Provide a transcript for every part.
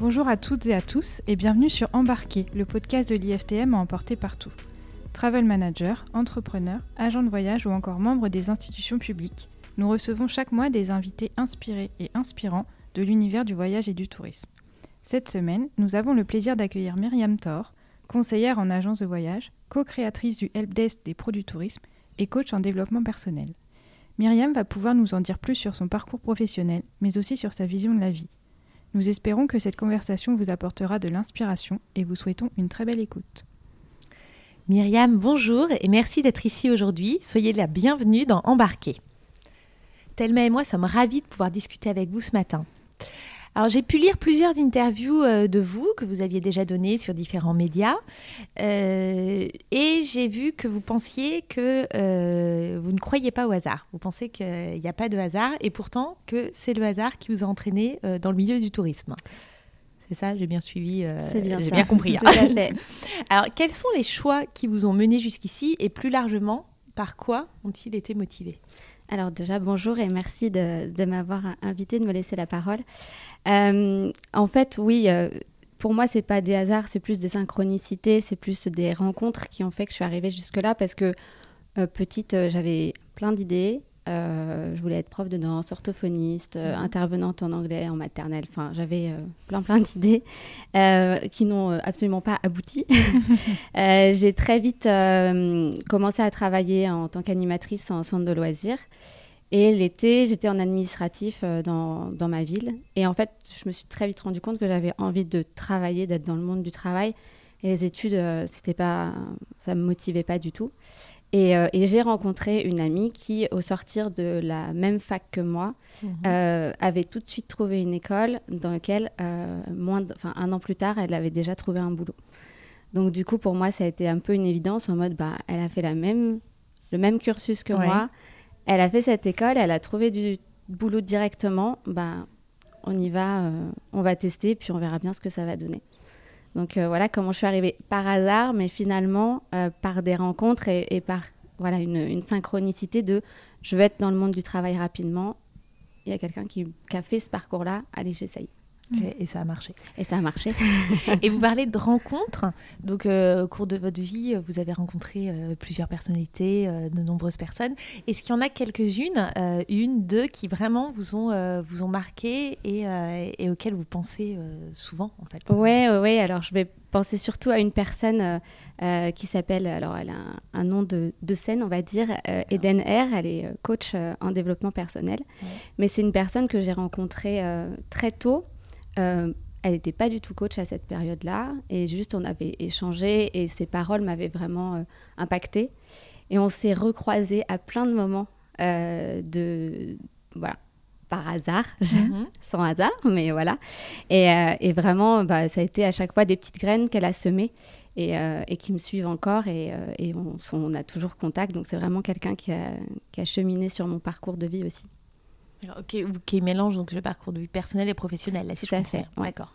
Bonjour à toutes et à tous et bienvenue sur Embarquer, le podcast de l'IFTM à emporter partout. Travel manager, entrepreneur, agent de voyage ou encore membre des institutions publiques, nous recevons chaque mois des invités inspirés et inspirants de l'univers du voyage et du tourisme. Cette semaine, nous avons le plaisir d'accueillir Myriam Thor, conseillère en agence de voyage, co-créatrice du helpdesk des produits tourisme et coach en développement personnel. Myriam va pouvoir nous en dire plus sur son parcours professionnel, mais aussi sur sa vision de la vie. Nous espérons que cette conversation vous apportera de l'inspiration et vous souhaitons une très belle écoute. Myriam, bonjour et merci d'être ici aujourd'hui. Soyez la bienvenue dans Embarquer. Thelma et moi sommes ravis de pouvoir discuter avec vous ce matin. Alors j'ai pu lire plusieurs interviews euh, de vous que vous aviez déjà données sur différents médias euh, et j'ai vu que vous pensiez que euh, vous ne croyez pas au hasard. Vous pensez qu'il n'y a pas de hasard et pourtant que c'est le hasard qui vous a entraîné dans le milieu du tourisme. C'est ça, j'ai bien suivi, c'est bien j'ai bien compris. Hein. Alors quels sont les choix qui vous ont mené jusqu'ici et plus largement par quoi ont-ils été motivés? Alors déjà, bonjour et merci de, m'avoir invité, de me laisser la parole. Euh, en fait, oui, euh, pour moi, c'est pas des hasards, c'est plus des synchronicités, c'est plus des rencontres qui ont fait que je suis arrivée jusque-là parce que euh, petite, j'avais plein d'idées. Je voulais être prof de danse, orthophoniste, mhm. intervenante en anglais, en maternelle. Enfin, j'avais plein plein d'idées qui n'ont absolument pas abouti. J'ai très vite commencé à travailler en tant qu'animatrice en centre de loisirs. Et l'été, j'étais en administratif euh, dans, dans, ma ville. Et en fait, je me suis très vite rendu compte que j'avais envie de travailler, d'être dans le monde du travail. Et les études, euh, c'était pas, ça me motivait pas du tout. Et, euh, et j'ai rencontré une amie qui, au sortir de la même fac que moi, mhm. avait tout de suite trouvé une école dans laquelle, moins enfin, un an plus tard, elle avait déjà trouvé un boulot. Donc du coup, pour moi, ça a été un peu une évidence en mode, bah, elle a fait la même, le même cursus que moi elle a fait cette école, elle a trouvé du boulot directement. Bah, on y va, euh, on va tester, puis on verra bien ce que ça va donner. Donc euh, voilà comment je suis arrivée par hasard, mais finalement euh, par des rencontres et, par voilà une, synchronicité de je vais être dans le monde du travail rapidement. Il y a quelqu'un qui, qui, a fait ce parcours-là, allez j'essaye. Et ça a marché. Et ça a marché. et vous parlez de rencontres. Donc, euh, au cours de votre vie, vous avez rencontré euh, plusieurs personnalités, euh, de nombreuses personnes. Est-ce qu'il y en a quelques-unes, une, deux, qui vraiment vous ont, vous ont marqué et, et auxquelles vous pensez souvent, en fait? Oui, ouais. Alors, je vais penser surtout à une personne qui s'appelle, alors, elle a un, nom de, de, scène, on va dire, Eden R. Elle est coach en développement personnel. Mais c'est une personne que j'ai rencontrée très tôt. Euh, elle n'était pas du tout coach à cette période-là. Et juste, on avait échangé et ses paroles m'avaient vraiment euh, impactée. Et on s'est recroisés à plein de moments euh, de. Voilà. Par hasard, mhm. sans hasard, mais voilà. Et, vraiment, bah, ça a été à chaque fois des petites graines qu'elle a semées et, qui me suivent encore. Et, on, a toujours contact. Donc, c'est vraiment quelqu'un qui a cheminé sur mon parcours de vie aussi. Ok, qui mélange donc le parcours de vie personnel et professionnel. Là, Tout à fait. D'accord.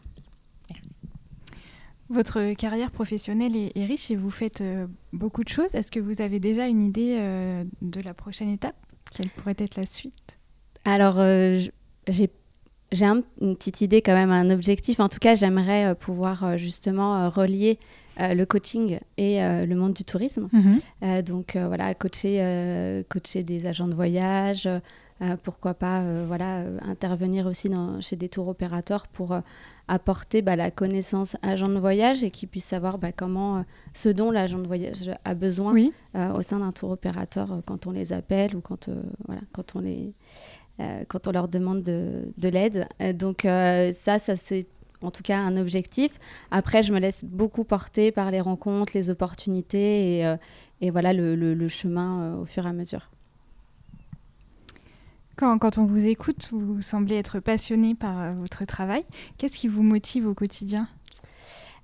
Votre carrière professionnelle est, riche et vous faites euh, beaucoup de choses. Est-ce que vous avez déjà une idée euh, de la prochaine étape? Quelle pourrait être la suite? Alors, euh, j'ai j'ai une petite idée quand même, un objectif. En tout cas, j'aimerais pouvoir justement relier le coaching et le monde du tourisme. Mhm. donc voilà, coacher, coacher des agents de voyage, euh, pourquoi pas euh, voilà, euh, intervenir aussi dans, chez des tours opérateurs pour apporter bah, la connaissance agent de voyage et qu'ils puissent savoir bah, comment ce dont l'agent de voyage a besoin au sein d'un tour opérateur quand on les appelle ou quand, voilà, quand, on, les, quand on leur demande de, de l'aide. donc ça, ça c'est en tout cas un objectif. Après, je me laisse beaucoup porter par les rencontres, les opportunités et, et voilà le, le, chemin au fur et à mesure. Quand, quand, on vous écoute, vous semblez être passionné par euh, votre travail. Qu'est-ce qui vous motive au quotidien?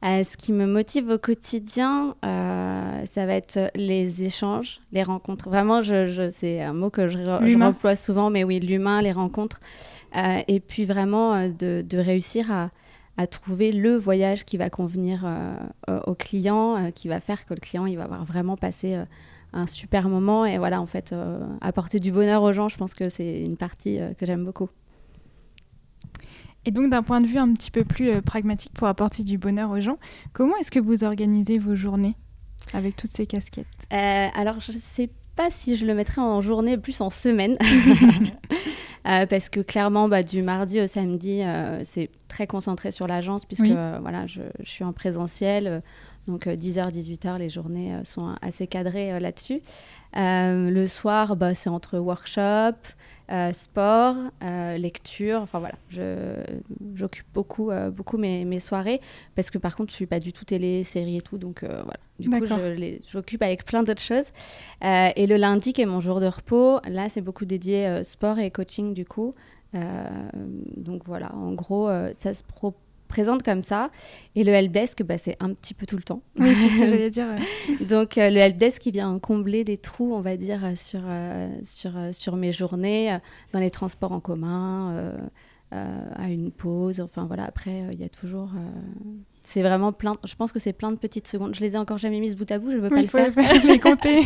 Euh, Ce qui me motive au quotidien, euh, ça va être les échanges, les rencontres. Vraiment, je, je c'est un mot que je, je souvent, mais oui, l'humain, les rencontres. et puis vraiment de, de réussir à, à, trouver le voyage qui va convenir au client, qui va faire que le client il va avoir vraiment passé un super moment et voilà en fait euh, apporter du bonheur aux gens je pense que c'est une partie euh, que j'aime beaucoup Et donc d'un point de vue un petit peu plus pragmatique pour apporter du bonheur aux gens, comment est-ce que vous organisez vos journées avec toutes ces casquettes? Alors je ne sais pas si je le mettrais en journée, plus en semaine. parce que clairement, bah, du mardi au samedi, c'est très concentré sur l'agence, puisque voilà, je, je, suis en présentiel. Donc 10h, euh, 18h, les journées euh, sont assez cadrées euh, là-dessus. le soir, bah, c'est entre workshop, sport, lecture. Enfin voilà, j'occupe beaucoup, beaucoup mes, mes, soirées parce que par contre, je suis pas du tout télé, série et tout. Donc voilà, du coup, j'occupe avec plein d'autres choses. et le lundi, qui est mon jour de repos, là, c'est beaucoup dédié sport et coaching du coup. donc voilà, en gros, ça se propose présente comme ça. Et le helpdesk, bah, c'est un petit peu tout le temps. Oui, c'est ce que j'allais dire. Donc euh, le helpdesk, qui vient combler des trous, on va dire, euh, sur, euh, sur, sur mes journées, dans les transports en commun, à une pause. Enfin voilà, après, il y a toujours... C'est vraiment plein. Je pense que c'est plein de petites secondes. Je les ai encore jamais mises bout à bout. Je veux pas le faire. les compter.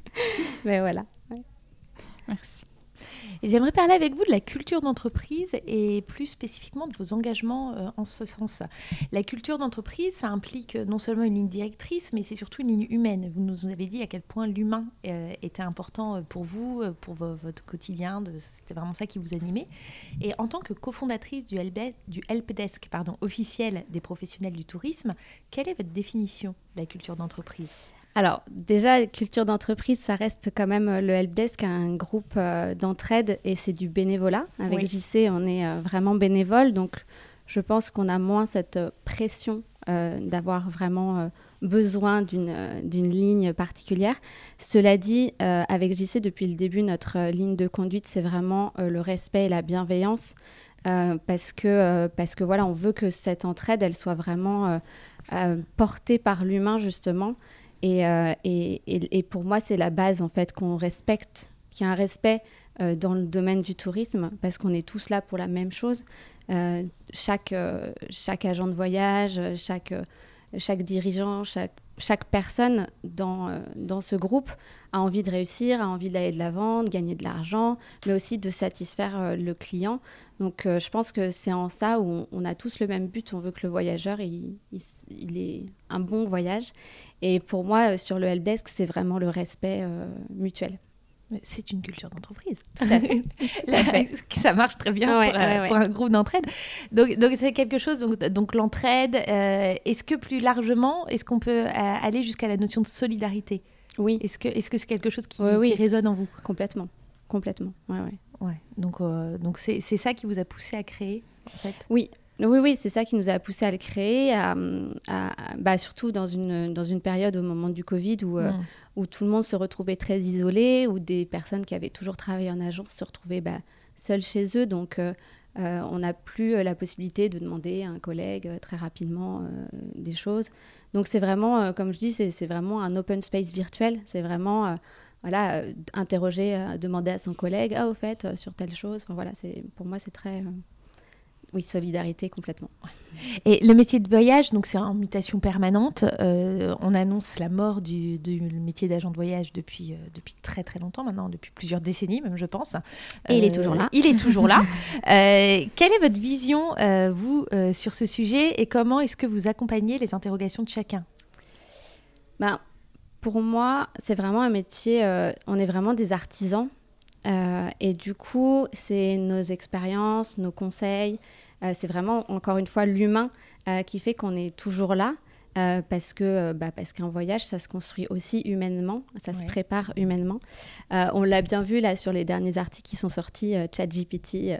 Mais voilà. Merci. J'aimerais parler avec vous de la culture d'entreprise et plus spécifiquement de vos engagements euh, en ce sens. La culture d'entreprise, ça implique non seulement une ligne directrice, mais c'est surtout une ligne humaine. Vous nous avez dit à quel point l'humain euh, était important euh, pour vous, pour votre quotidien. C'était vraiment ça qui vous animait. Et en tant que cofondatrice du, helpdesk officiel des professionnels du tourisme, quelle est votre définition de la culture d'entreprise? Alors, déjà, culture d'entreprise, ça reste quand même euh, le helpdesk, un groupe euh, d'entraide et c'est du bénévolat. Avec JC, on est euh, vraiment bénévole, donc je pense qu'on a moins cette pression d'avoir vraiment besoin d'une ligne particulière. Cela dit, avec JC, depuis le début, notre ligne de conduite, c'est vraiment le respect et la bienveillance. parce que parce que voilà, on veut que cette entraide, elle soit vraiment portée par l'humain justement, euh, et, et, et, pour moi, c'est la base, en fait, qu'on respecte, qu'il y a un respect euh, dans le domaine du tourisme, parce qu'on est tous là pour la même chose. Euh, chaque, chaque agent de voyage, chaque, chaque dirigeant, chaque, chaque personne dans, dans ce groupe a envie de réussir, a envie d'aller de l'avant, de gagner de l'argent, mais aussi de satisfaire le client. Donc je pense que c'est en ça où on, a tous le même but. On veut que le voyageur, il, il, ait un bon voyage. Et pour moi, euh, sur le helpdesk, c'est vraiment le respect euh, mutuel. C'est une culture d'entreprise. Tout à fait. Ça marche très bien euh, pour, un groupe d'entraide. Donc, donc c'est quelque chose. Donc, donc l'entraide. est-ce que plus largement, est-ce qu'on peut aller jusqu'à la notion de solidarité? Oui. Est-ce que c'est quelque chose qui, qui, résonne en vous? Complètement, complètement. Ouais, ouais. ouais. Donc donc c'est ça qui vous a poussé à créer. En fait? Oui, oui, oui, c'est ça qui nous a poussé à le créer, à, bah, surtout dans une, dans une période au moment du Covid où, euh, mm. où tout le monde se retrouvait très isolé, où des personnes qui avaient toujours travaillé en agence se retrouvaient bah, seules chez eux. Donc, euh, euh, on n'a plus la possibilité de demander à un collègue très rapidement des choses. Donc, c'est vraiment, comme je dis, c'est vraiment un open space virtuel. C'est vraiment voilà, interroger, demander à son collègue, ah, au fait, sur telle chose. Enfin, voilà, pour moi, c'est très oui, solidarité complètement. Et le métier de voyage, donc c'est en mutation permanente. Euh, on annonce la mort du, métier d'agent de voyage depuis, euh, depuis très très longtemps maintenant, depuis plusieurs décennies même, je pense. Et il est toujours là. Euh, il est toujours là. quelle est votre vision, vous, sur ce sujet et comment est-ce que vous accompagnez les interrogations de chacun? Ben, Pour moi, c'est vraiment un métier, on est vraiment des artisans euh, et du coup, c'est nos expériences, nos conseils, euh, c'est vraiment encore une fois l'humain euh, qui fait qu'on est toujours là. parce que bah, parce qu'un voyage, ça se construit aussi humainement, ça se prépare humainement. on l'a bien vu là sur les derniers articles qui sont sortis. ChatGPT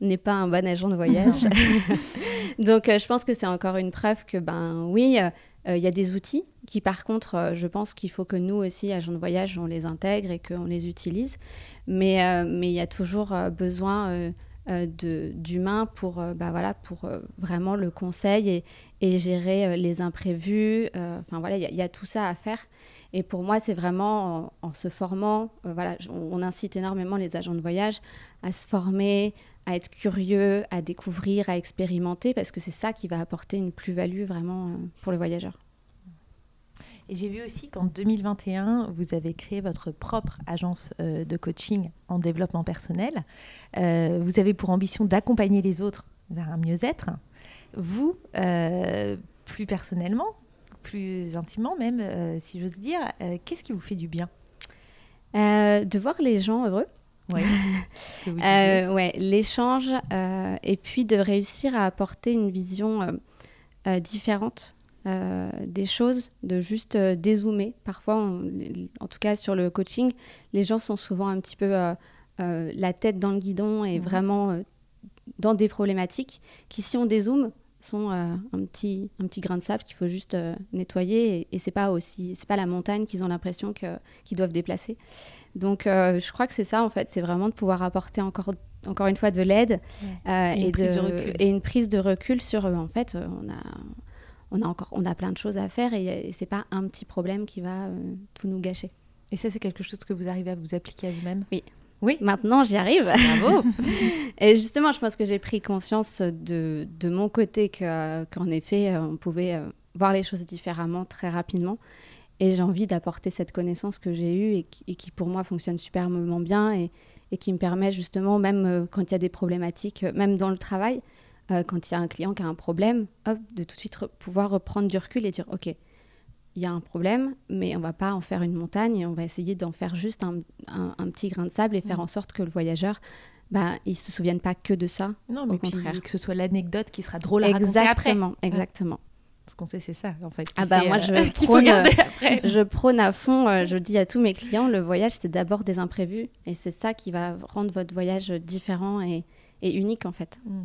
n'est pas un bon agent de voyage. Donc, je pense que c'est encore une preuve que ben oui, il y a des outils qui, par contre, je pense qu'il faut que nous aussi, agents de voyage, on les intègre et qu'on les utilise. Mais euh, mais il y a toujours euh, besoin euh, d'humains pour, bah, voilà, pour vraiment le conseil et, et gérer les imprévus. Enfin voilà, il y, a tout ça à faire. Et pour moi, c'est vraiment en, se formant, voilà, on, incite énormément les agents de voyage à se former, à être curieux, à découvrir, à expérimenter, parce que c'est ça qui va apporter une plus-value vraiment pour le voyageur. Et j'ai vu aussi qu'en 2021, vous avez créé votre propre agence euh, de coaching en développement personnel. Euh, vous avez pour ambition d'accompagner les autres vers un mieux-être. Vous, plus personnellement, plus intimement même, si j'ose dire, qu'est-ce qui vous fait du bien? De voir les gens heureux. Euh, ouais, l'échange et puis de réussir à apporter une vision différente euh, des choses, de juste euh, dézoomer. Parfois, en tout cas sur le coaching, les gens sont souvent un petit peu euh, la tête dans le guidon et mhm. vraiment dans des problématiques qui, si on dézoome, sont un, petit, un petit grain de sable qu'il faut juste nettoyer et, et c'est pas aussi c'est pas la montagne qu'ils ont l'impression qu'ils doivent déplacer donc je crois que c'est ça en fait c'est vraiment de pouvoir apporter encore encore une fois de l'aide et, et, une prise de recul sur en fait on a on a encore on a plein de choses à faire et, c'est pas un petit problème qui va euh, tout nous gâcher. Et ça, c'est quelque chose que vous arrivez à vous appliquer à vous-même? Oui. Oui? Maintenant, j'y arrive. Bravo. et justement, je pense que j'ai pris conscience de, de mon côté qu'en effet, euh, on pouvait euh, voir les choses différemment très rapidement. Et j'ai envie d'apporter cette connaissance que j'ai eue et qui, pour moi fonctionne superbement bien et, et qui me permet justement, même quand il y a des problématiques, même dans le travail, euh, quand il y a un client qui a un problème, hop, de tout de suite pouvoir reprendre du recul et dire ok, il y a un problème, mais on va pas en faire une montagne, on va essayer d'en faire juste un, petit grain de sable et faire mm. en sorte que le voyageur, bah, il se souvienne pas que de ça. Non, mais au contraire. que ce soit l'anecdote qui sera drôle à exactement, raconter après. Exactement, Ce qu'on sait, c'est ça, en fait. Ah bah moi, je, euh, prône, je prône à fond, euh, je dis à tous mes clients, le voyage, c'est d'abord des imprévus. Et c'est ça qui va rendre votre voyage différent et, unique, en fait. Mm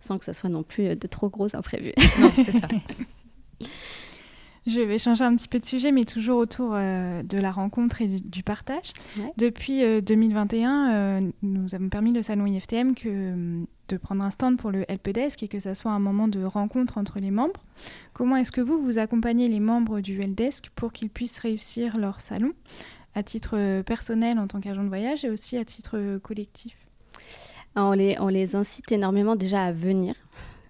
sans que ce soit non plus de trop gros imprévus. Non, c'est ça. Je vais changer un petit peu de sujet, mais toujours autour euh, de la rencontre et du, partage. Depuis 2021, euh, euh, nous avons permis le salon IFTM que, de prendre un stand pour le helpdesk et que ça soit un moment de rencontre entre les membres. Comment est-ce que vous, vous accompagnez les membres du helpdesk pour qu'ils puissent réussir leur salon, à titre personnel en tant qu'agent de voyage et aussi à titre collectif? On les, on les incite énormément déjà à venir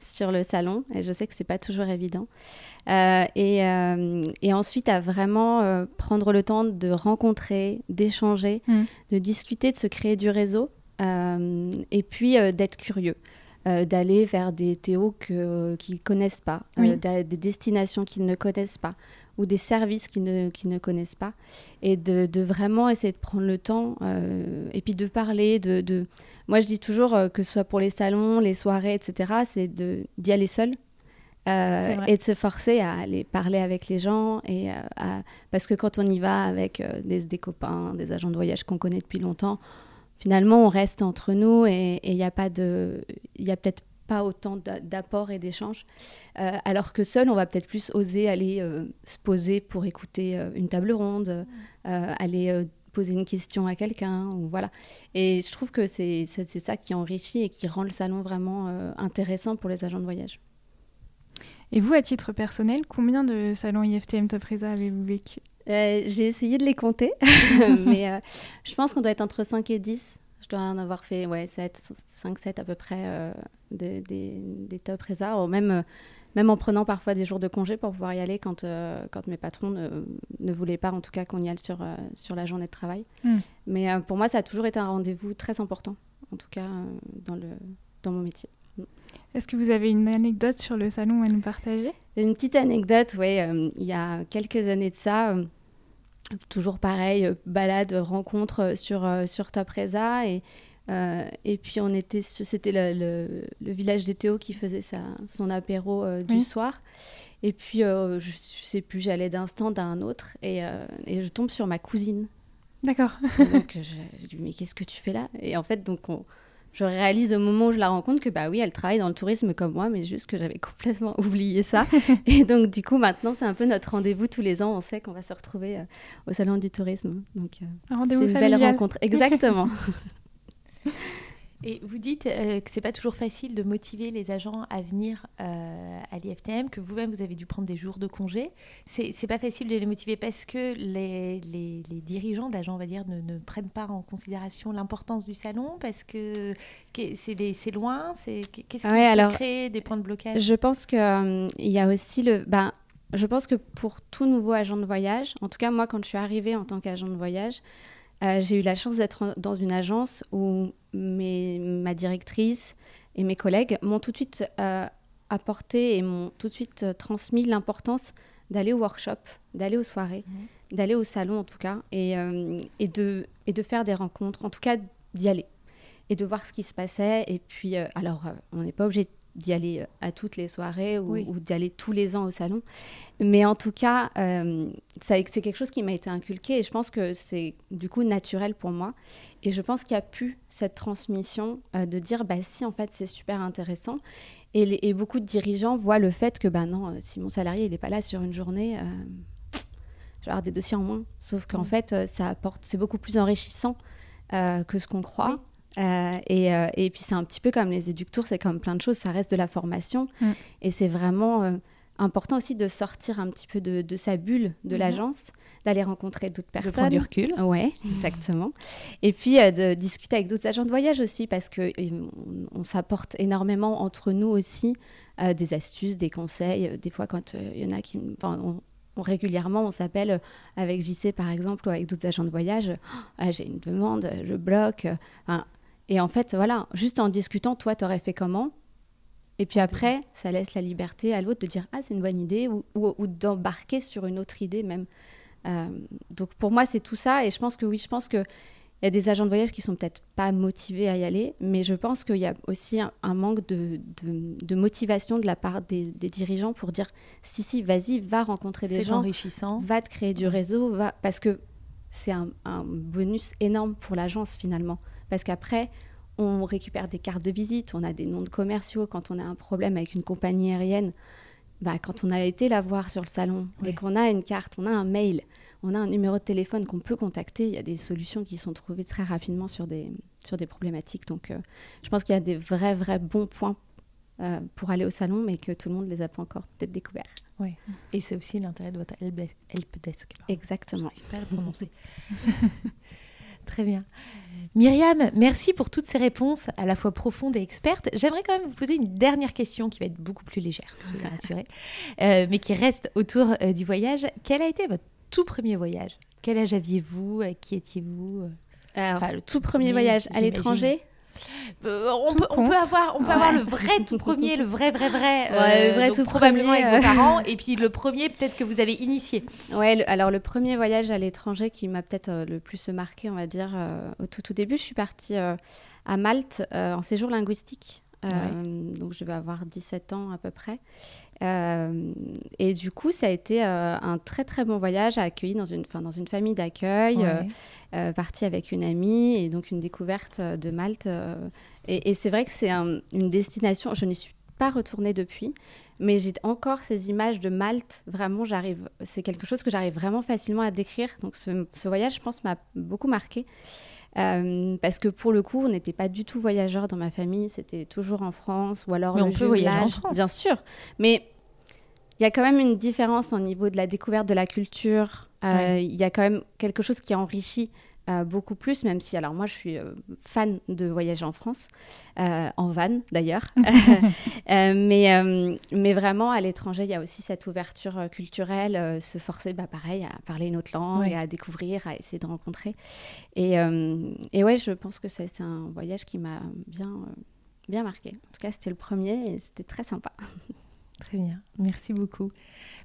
sur le salon, et je sais que c'est pas toujours évident. Euh, et, euh, et, ensuite à vraiment euh, prendre le temps de rencontrer, d'échanger, mm. de discuter, de se créer du réseau, et puis d'être curieux. d'aller vers des théos qu'ils ne connaissent pas, des destinations qu'ils ne connaissent pas, ou des services qu'ils ne, ne connaissent pas, et de, de, vraiment essayer de prendre le temps, euh, et puis de parler, de, de... Moi, je dis toujours euh, que ce soit pour les salons, les soirées, etc., c'est d'y aller seul. Euh, et de se forcer à aller parler avec les gens et parce que quand on y va avec des, des, copains, des agents de voyage qu'on connaît depuis longtemps, finalement on reste entre nous et il n'y a pas de, il y a peut-être pas autant d'apports et d'échanges. Euh, alors que seul, on va peut-être plus oser aller euh, se poser pour écouter euh, une table ronde, aller poser une question à quelqu'un, ou voilà. Et je trouve que c'est ça qui enrichit et qui rend le salon vraiment intéressant pour les agents de voyage. Et vous, à titre personnel, combien de salons IFTM Top avez-vous vécu? J'ai essayé de les compter, mais je pense qu'on doit être entre 5 et 10. Dois en avoir fait ouais, 7, 5, 7 à peu près des, des, top réserves, même, euh, même en prenant parfois des jours de congé pour pouvoir y aller quand, euh, quand mes patrons ne, ne, voulaient pas, en tout cas, qu'on y aille sur, euh, sur la journée de travail. Hmm. Mais pour moi, ça a toujours été un rendez-vous très important, en tout cas dans, le, dans mon métier. Hmm. Est-ce que vous avez une anecdote sur le salon à nous partager? Une petite anecdote, oui. il y a quelques années de ça, toujours pareil, balade, rencontre sur, sur Top Reza. Et, euh, et puis on était, c'était le, le, village des Théo qui faisait sa, son apéro euh, du soir. Et puis euh, je, je, sais plus, j'allais d'un stand à un autre et, et, je tombe sur ma cousine. D'accord. donc je, dis mais qu'est-ce que tu fais là? Et en fait donc je réalise au moment où je la rencontre que bah oui elle travaille dans le tourisme comme moi mais juste que j'avais complètement oublié ça. et donc du coup maintenant c'est un peu notre rendez-vous tous les ans. On sait qu'on va se retrouver au salon du tourisme. Donc un rendez-vous c'est une belle rencontre. Exactement. Et vous dites euh, que c'est pas toujours facile de motiver les agents à venir euh, à l'IFTM, que vous-même vous avez dû prendre des jours de congé. C'est, pas facile de les motiver parce que les, les, les dirigeants d'agents, on va dire, ne, ne, prennent pas en considération l'importance du salon parce que, c'est, c'est loin. C'est, qu'est-ce qui alors, crée des points de blocage? Je pense qu'il euh, y a aussi le. Ben, je pense que pour tout nouveau agent de voyage, en tout cas moi quand je suis arrivée en tant qu'agent de voyage, euh, j'ai eu la chance d'être dans une agence où mes, ma directrice, et mes collègues m'ont tout de suite apporté et m'ont tout de suite transmis l'importance d'aller au workshop, d'aller aux soirées, mmh. d'aller au salon en tout cas, et, et, de, et de faire des rencontres, en tout cas d'y aller, et de voir ce qui se passait. Et puis, alors, on n'est pas obligé d'y aller euh, à toutes les soirées ou, d'y aller tous les ans au salon. Mais en tout cas, euh, c'est quelque chose qui m'a été inculqué et je pense que c'est du coup naturel pour moi. Et je pense qu'il y a pu cette transmission euh, de dire, bah si, en fait, c'est super intéressant. Et, beaucoup de dirigeants voient le fait que, bah non, si mon salarié, il n'est pas là sur une journée, je vais avoir des dossiers en moins. Sauf qu'en fait, ça apporte, c'est beaucoup plus enrichissant que ce qu'on croit. Euh, euh, et, puis c'est un petit peu comme les éductours, c'est comme plein de choses, ça reste de la formation. Mm. Et c'est vraiment euh, important aussi de sortir un petit peu de, sa bulle de mm-hmm. l'agence, d'aller rencontrer d'autres personnes. De prendre du recul. Ouais, exactement. et puis de discuter avec d'autres agents de voyage aussi, parce qu'on on, s'apporte énormément entre nous aussi des astuces, des conseils. Des fois, quand il y en a qui... On, régulièrement, on s'appelle avec JC par exemple ou avec d'autres agents de voyage. Ah, j'ai une demande, je bloque. Enfin, et en fait, voilà, juste en discutant, toi, tu aurais fait comment? Et puis après, ça laisse la liberté à l'autre de dire, ah, c'est une bonne idée, ou, ou, d'embarquer sur une autre idée même. Euh, donc pour moi, c'est tout ça. Et je pense que oui, je pense que il y a des agents de voyage qui sont peut-être pas motivés à y aller, mais je pense qu'il y a aussi un, manque de, de, motivation de la part des, dirigeants pour dire si si vas-y va rencontrer des gens, enrichissant. va te créer du réseau, va parce que c'est un, un, bonus énorme pour l'agence finalement. Parce qu'après, on récupère des cartes de visite, on a des noms de commerciaux quand on a un problème avec une compagnie aérienne. Bah, quand on a été la voir sur le salon et qu'on a une carte, on a un mail, on a un numéro de téléphone qu'on peut contacter, il y a des solutions qui sont trouvées très rapidement sur des, sur des problématiques. Donc, euh, je pense qu'il y a des vrais, vrais bons points euh, pour aller au salon, mais que tout le monde ne les a pas encore peut-être découverts. Oui, et c'est aussi l'intérêt de votre helpdesk. Exactement. Je pas le prononcer. Très bien. Myriam, merci pour toutes ces réponses à la fois profondes et expertes. J'aimerais quand même vous poser une dernière question qui va être beaucoup plus légère, je rassurer, euh, mais qui reste autour euh, du voyage. Quel a été votre tout premier voyage? Quel âge aviez-vous? Qui étiez-vous? Alors, le tout, premier voyage à l'étranger? Euh, on, peut, on, peut, avoir, on peut avoir le vrai tout premier, le vrai, vrai, vrai. Euh, vrai tout probablement avec vos euh. parents. Et puis le premier, peut-être que vous avez initié. Ouais, alors le premier voyage à l'étranger qui m'a peut-être le plus marqué, on va dire, au tout, tout début, je suis partie à Malte en séjour linguistique. Donc je vais avoir 17 ans à peu près. Euh, et du coup, ça a été euh, un très très bon voyage, accueilli dans une, dans une famille d'accueil, euh, parti avec une amie et donc une découverte de Malte. et, c'est vrai que c'est une destination, je n'y suis pas retournée depuis, mais j'ai encore ces images de Malte. Vraiment, j'arrive, c'est quelque chose que j'arrive vraiment facilement à décrire. Donc ce, ce voyage, je pense, m'a beaucoup marqué. Euh, parce que pour le coup, on n'était pas du tout voyageurs dans ma famille, c'était toujours en France ou alors mais on peut voyager en France. Bien sûr, mais il y a quand même une différence au niveau de la découverte de la culture. Euh, il y a quand même quelque chose qui enrichit euh, beaucoup plus, même si, alors moi, je suis euh, fan de voyager en France, euh, en van d'ailleurs. mais, mais vraiment, à l'étranger, il y a aussi cette ouverture culturelle, se forcer, bah, pareil, à parler une autre langue, à découvrir, à essayer de rencontrer. Et, et ouais, je pense que c'est un voyage qui m'a bien, bien marqué. En tout cas, c'était le premier et c'était très sympa. Très bien, merci beaucoup.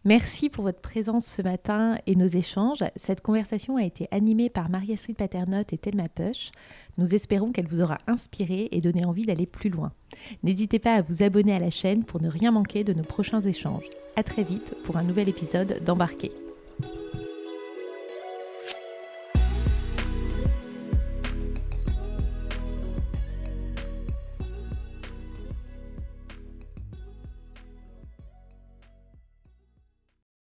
Merci pour votre présence ce matin et nos échanges. Cette conversation a été animée par Marie-Astrid Paternotte et Thelma Push. Nous espérons qu'elle vous aura inspiré et donné envie d'aller plus loin. N'hésitez pas à vous abonner à la chaîne pour ne rien manquer de nos prochains échanges. À très vite pour un nouvel épisode d'Embarquer.